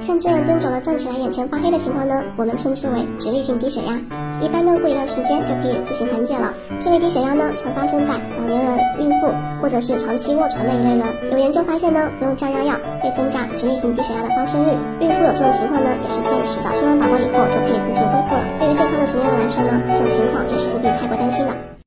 像这样蹲久了站起来眼前发黑的情况呢我们称之为直立性低血压。一般呢过一段时间就可以自行缓解了。这类低血压呢常发生在老年人孕妇或者是长期卧床的一类人有研究发现呢服用降压药会增加直立性低血压的发生率。孕妇有这种情况呢也是暂时的生完宝宝以后就可以自行恢复了。对于健康的成年人来说呢这种情况也是不必太过担心的。